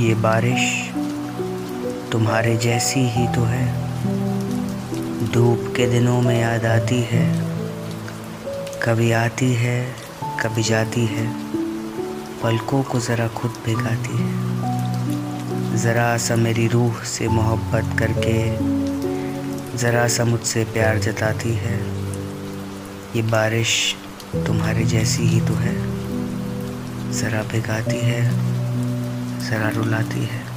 ये बारिश तुम्हारे जैसी ही तो है। धूप के दिनों में याद आती है। कभी आती है, कभी जाती है। पलकों को ज़रा खुद भिगाती है। ज़रा सा मेरी रूह से मोहब्बत करके, ज़रा सा मुझसे प्यार जताती है। ये बारिश तुम्हारे जैसी ही तो है। ज़रा भिगाती है। ज़रा रुलाती है।